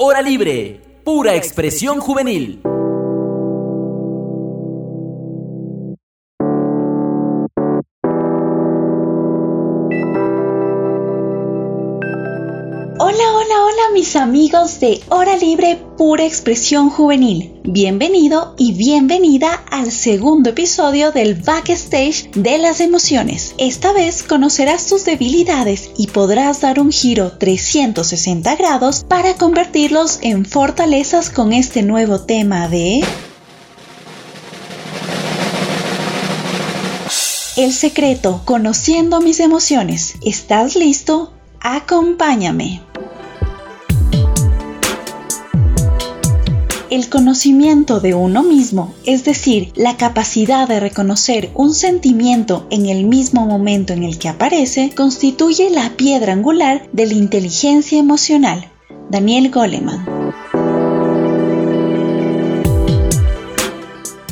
Hora libre, pura expresión juvenil. Amigos de Hora Libre Pura Expresión Juvenil. Bienvenido y bienvenida al segundo episodio del Backstage de las emociones. Esta vez conocerás tus debilidades y podrás dar un giro 360 grados para convertirlos en fortalezas con este nuevo tema de... El secreto, conociendo mis emociones. ¿Estás listo? Acompáñame. El conocimiento de uno mismo, es decir, la capacidad de reconocer un sentimiento en el mismo momento en el que aparece, constituye la piedra angular de la inteligencia emocional. Daniel Goleman.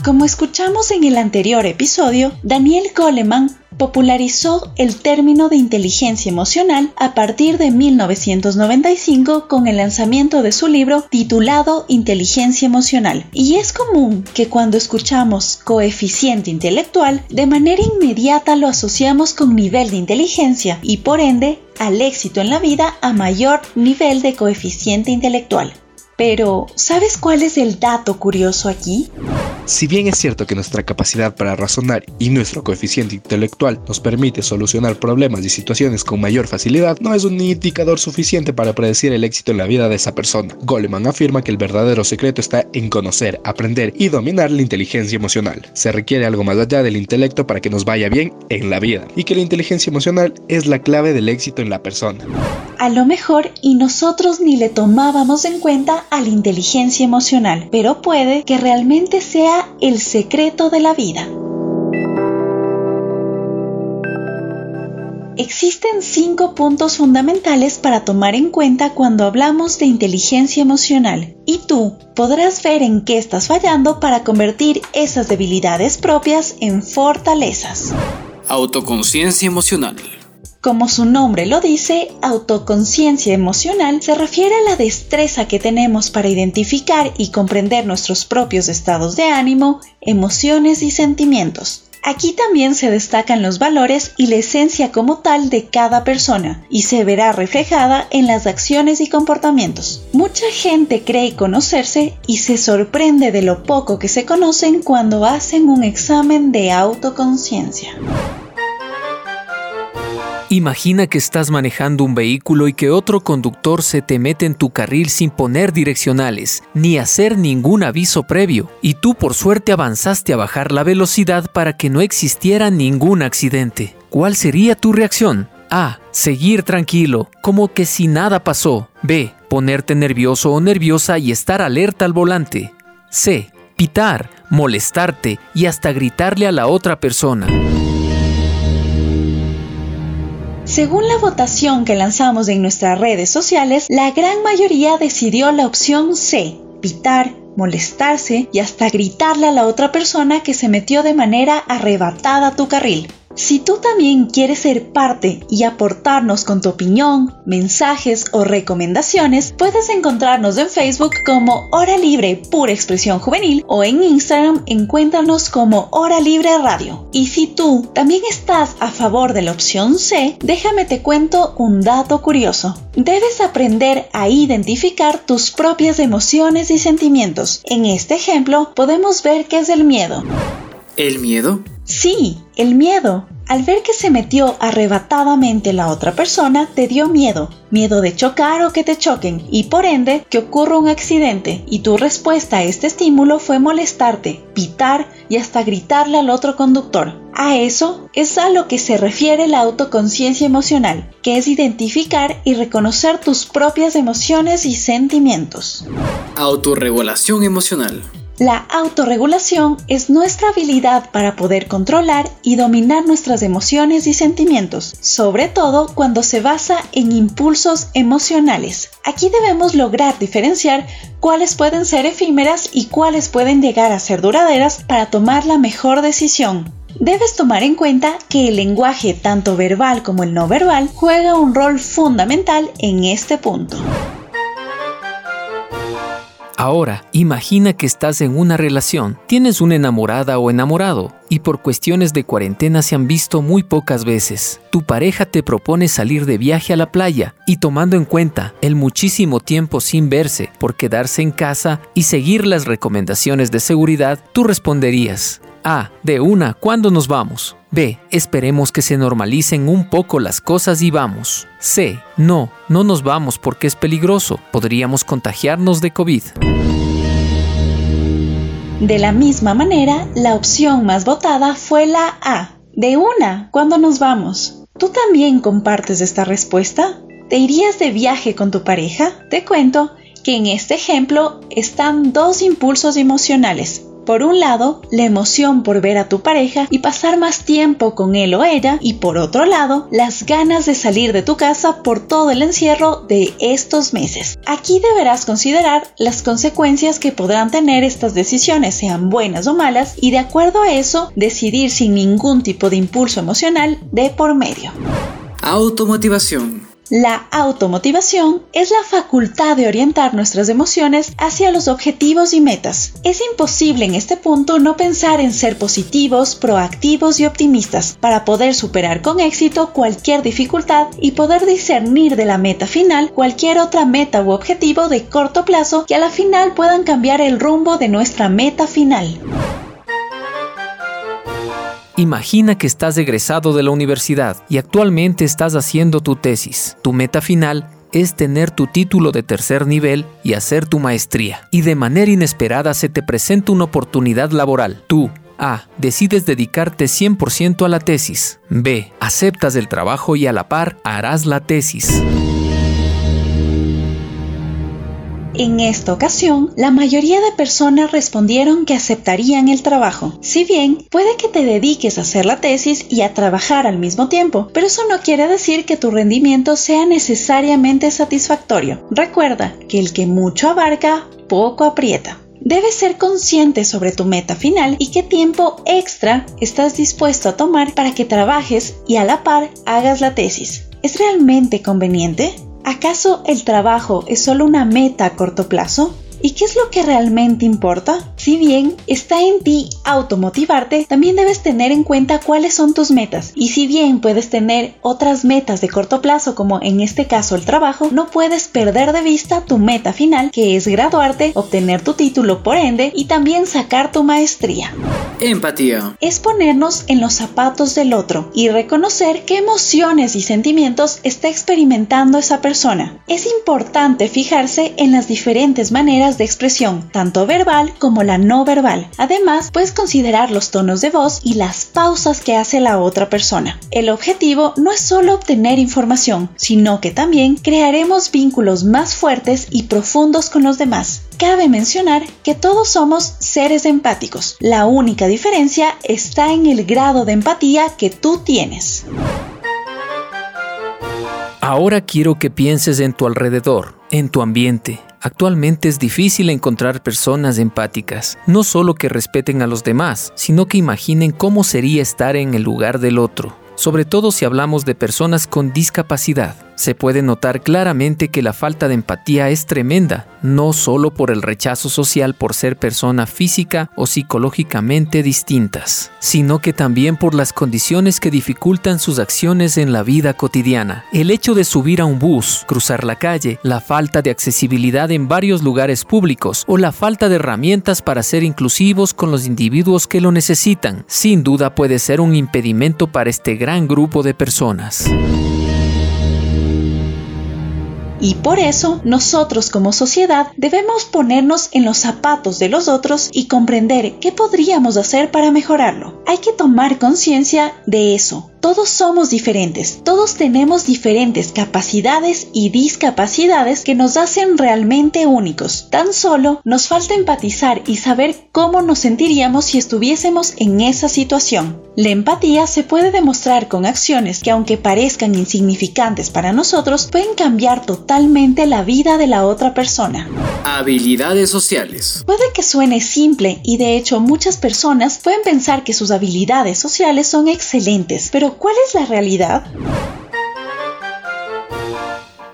Como escuchamos en el anterior episodio, Daniel Goleman popularizó el término de inteligencia emocional a partir de 1995 con el lanzamiento de su libro titulado Inteligencia Emocional. Y es común que cuando escuchamos coeficiente intelectual, de manera inmediata lo asociamos con nivel de inteligencia y por ende al éxito en la vida a mayor nivel de coeficiente intelectual. Pero, ¿sabes cuál es el dato curioso aquí? Si bien es cierto que nuestra capacidad para razonar y nuestro coeficiente intelectual nos permite solucionar problemas y situaciones con mayor facilidad, no es un indicador suficiente para predecir el éxito en la vida de esa persona. Goleman afirma que el verdadero secreto está en conocer, aprender y dominar la inteligencia emocional. Se requiere algo más allá del intelecto para que nos vaya bien en la vida y que la inteligencia emocional es la clave del éxito en la persona. A lo mejor y nosotros ni le tomábamos en cuenta a la inteligencia emocional, pero puede que realmente sea el secreto de la vida. Existen cinco puntos fundamentales para tomar en cuenta cuando hablamos de inteligencia emocional y tú podrás ver en qué estás fallando para convertir esas debilidades propias en fortalezas. Autoconciencia emocional. Como su nombre lo dice, autoconciencia emocional se refiere a la destreza que tenemos para identificar y comprender nuestros propios estados de ánimo, emociones y sentimientos. Aquí también se destacan los valores y la esencia como tal de cada persona y se verá reflejada en las acciones y comportamientos. Mucha gente cree conocerse y se sorprende de lo poco que se conocen cuando hacen un examen de autoconciencia. Imagina que estás manejando un vehículo y que otro conductor se te mete en tu carril sin poner direccionales, ni hacer ningún aviso previo, y tú por suerte avanzaste a bajar la velocidad para que no existiera ningún accidente. ¿Cuál sería tu reacción? A. Seguir tranquilo, como que si nada pasó. B. Ponerte nervioso o nerviosa y estar alerta al volante. C. Pitar, molestarte y hasta gritarle a la otra persona. Según la votación que lanzamos en nuestras redes sociales, la gran mayoría decidió la opción C, pitar, molestarse y hasta gritarle a la otra persona que se metió de manera arrebatada a tu carril. Si tú también quieres ser parte y aportarnos con tu opinión, mensajes o recomendaciones, puedes encontrarnos en Facebook como Hora Libre Pura Expresión Juvenil o en Instagram encuéntranos como Hora Libre Radio. Y si tú también estás a favor de la opción C, déjame te cuento un dato curioso. Debes aprender a identificar tus propias emociones y sentimientos. En este ejemplo podemos ver qué es el miedo. ¿El miedo? Sí, el miedo. Al ver que se metió arrebatadamente la otra persona, te dio miedo. Miedo de chocar o que te choquen y por ende que ocurra un accidente. Y tu respuesta a este estímulo fue molestarte, pitar y hasta gritarle al otro conductor. A eso es a lo que se refiere la autoconciencia emocional, que es identificar y reconocer tus propias emociones y sentimientos. Autorregulación emocional. La autorregulación es nuestra habilidad para poder controlar y dominar nuestras emociones y sentimientos, sobre todo cuando se basa en impulsos emocionales. Aquí debemos lograr diferenciar cuáles pueden ser efímeras y cuáles pueden llegar a ser duraderas para tomar la mejor decisión. Debes tomar en cuenta que el lenguaje tanto verbal como el no verbal juega un rol fundamental en este punto. Ahora, imagina que estás en una relación, tienes una enamorada o enamorado, y por cuestiones de cuarentena se han visto muy pocas veces. Tu pareja te propone salir de viaje a la playa, y tomando en cuenta el muchísimo tiempo sin verse por quedarse en casa y seguir las recomendaciones de seguridad, tú responderías, A. De una, ¿cuándo nos vamos? B. Esperemos que se normalicen un poco las cosas y vamos. C. No, no nos vamos porque es peligroso. Podríamos contagiarnos de COVID. De la misma manera, la opción más votada fue la A. De una, ¿cuándo nos vamos? ¿Tú también compartes esta respuesta? ¿Te irías de viaje con tu pareja? Te cuento que en este ejemplo están dos impulsos emocionales, por un lado, la emoción por ver a tu pareja y pasar más tiempo con él o ella, y por otro lado, las ganas de salir de tu casa por todo el encierro de estos meses. Aquí deberás considerar las consecuencias que podrán tener estas decisiones, sean buenas o malas, y de acuerdo a eso, decidir sin ningún tipo de impulso emocional de por medio. Automotivación. La automotivación es la facultad de orientar nuestras emociones hacia los objetivos y metas. Es imposible en este punto no pensar en ser positivos, proactivos y optimistas para poder superar con éxito cualquier dificultad y poder discernir de la meta final cualquier otra meta u objetivo de corto plazo que a la final puedan cambiar el rumbo de nuestra meta final. Imagina que estás egresado de la universidad y actualmente estás haciendo tu tesis. Tu meta final es tener tu título de tercer nivel y hacer tu maestría. Y de manera inesperada se te presenta una oportunidad laboral. Tú, A. Decides dedicarte 100% a la tesis. B. Aceptas el trabajo y a la par harás la tesis. En esta ocasión, la mayoría de personas respondieron que aceptarían el trabajo. Si bien puede que te dediques a hacer la tesis y a trabajar al mismo tiempo, pero eso no quiere decir que tu rendimiento sea necesariamente satisfactorio. Recuerda que el que mucho abarca, poco aprieta. Debes ser consciente sobre tu meta final y qué tiempo extra estás dispuesto a tomar para que trabajes y a la par hagas la tesis. ¿Es realmente conveniente? ¿Acaso el trabajo es solo una meta a corto plazo? ¿Y qué es lo que realmente importa? Si bien está en ti automotivarte, también debes tener en cuenta cuáles son tus metas. Y si bien puedes tener otras metas de corto plazo, como en este caso el trabajo, no puedes perder de vista tu meta final, que es graduarte, obtener tu título por ende y también sacar tu maestría. Empatía. Es ponernos en los zapatos del otro y reconocer qué emociones y sentimientos está experimentando esa persona. Es importante fijarse en las diferentes maneras de expresión, tanto verbal como la no verbal. Además, puedes considerar los tonos de voz y las pausas que hace la otra persona. El objetivo no es solo obtener información, sino que también crearemos vínculos más fuertes y profundos con los demás. Cabe mencionar que todos somos seres empáticos. La única diferencia está en el grado de empatía que tú tienes. Ahora quiero que pienses en tu alrededor, en tu ambiente, Actualmente es difícil encontrar personas empáticas, no solo que respeten a los demás, sino que imaginen cómo sería estar en el lugar del otro, sobre todo si hablamos de personas con discapacidad. Se puede notar claramente que la falta de empatía es tremenda, no solo por el rechazo social por ser persona física o psicológicamente distintas, sino que también por las condiciones que dificultan sus acciones en la vida cotidiana. El hecho de subir a un bus, cruzar la calle, la falta de accesibilidad en varios lugares públicos o la falta de herramientas para ser inclusivos con los individuos que lo necesitan, sin duda puede ser un impedimento para este gran grupo de personas. Y por eso nosotros como sociedad debemos ponernos en los zapatos de los otros y comprender qué podríamos hacer para mejorarlo. Hay que tomar conciencia de eso, todos somos diferentes, todos tenemos diferentes capacidades y discapacidades que nos hacen realmente únicos. Tan solo nos falta empatizar y saber cómo nos sentiríamos si estuviésemos en esa situación. La empatía se puede demostrar con acciones que aunque parezcan insignificantes para nosotros, pueden cambiar totalmente la vida de la otra persona. Habilidades sociales. Puede que suene simple y de hecho muchas personas pueden pensar que sus habilidades sociales son excelentes, pero ¿cuál es la realidad?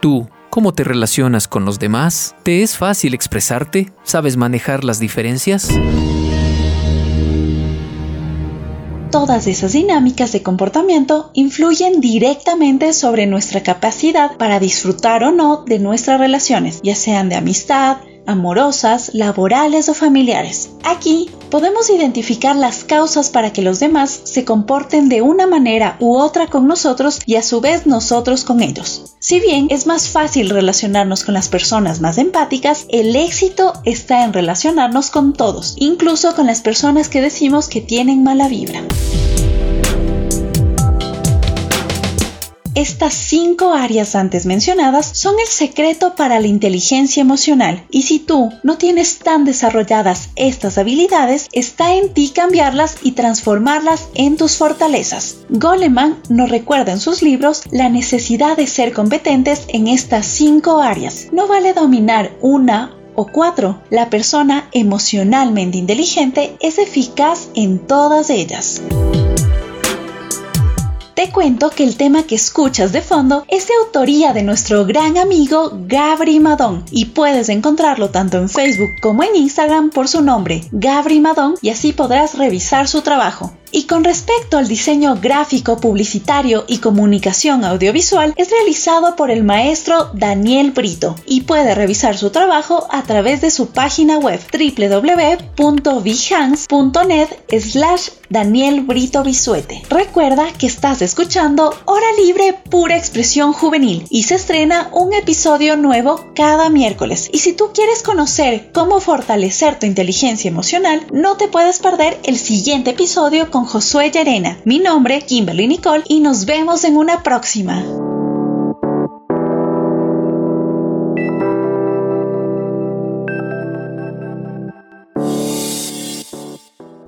Tú ¿Cómo te relacionas con los demás? ¿Te es fácil expresarte? ¿Sabes manejar las diferencias? Todas esas dinámicas de comportamiento influyen directamente sobre nuestra capacidad para disfrutar o no de nuestras relaciones, ya sean de amistad, amorosas, laborales o familiares. Aquí podemos identificar las causas para que los demás se comporten de una manera u otra con nosotros y a su vez nosotros con ellos. Si bien es más fácil relacionarnos con las personas más empáticas, el éxito está en relacionarnos con todos, incluso con las personas que decimos que tienen mala vibra. Estas cinco áreas antes mencionadas son el secreto para la inteligencia emocional y si tú no tienes tan desarrolladas estas habilidades, está en ti cambiarlas y transformarlas en tus fortalezas. Goleman nos recuerda en sus libros la necesidad de ser competentes en estas cinco áreas. No vale dominar una o cuatro. La persona emocionalmente inteligente es eficaz en todas ellas. Te cuento que el tema que escuchas de fondo es de autoría de nuestro gran amigo Gabri Madón y puedes encontrarlo tanto en Facebook como en Instagram por su nombre, Gabri Madón, y así podrás revisar su trabajo. Y con respecto al diseño gráfico, publicitario y comunicación audiovisual, es realizado por el maestro Daniel Brito y puede revisar su trabajo a través de su página web www.behance.net slash Daniel Brito Bisuete. Recuerda que estás escuchando Hora Libre Pura Expresión Juvenil y se estrena un episodio nuevo cada miércoles. Y si tú quieres conocer cómo fortalecer tu inteligencia emocional, no te puedes perder el siguiente episodio con Josué Llerena. Mi nombre, Kimberly Nicole, y nos vemos en una próxima.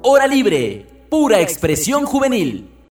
Hora libre, pura expresión juvenil.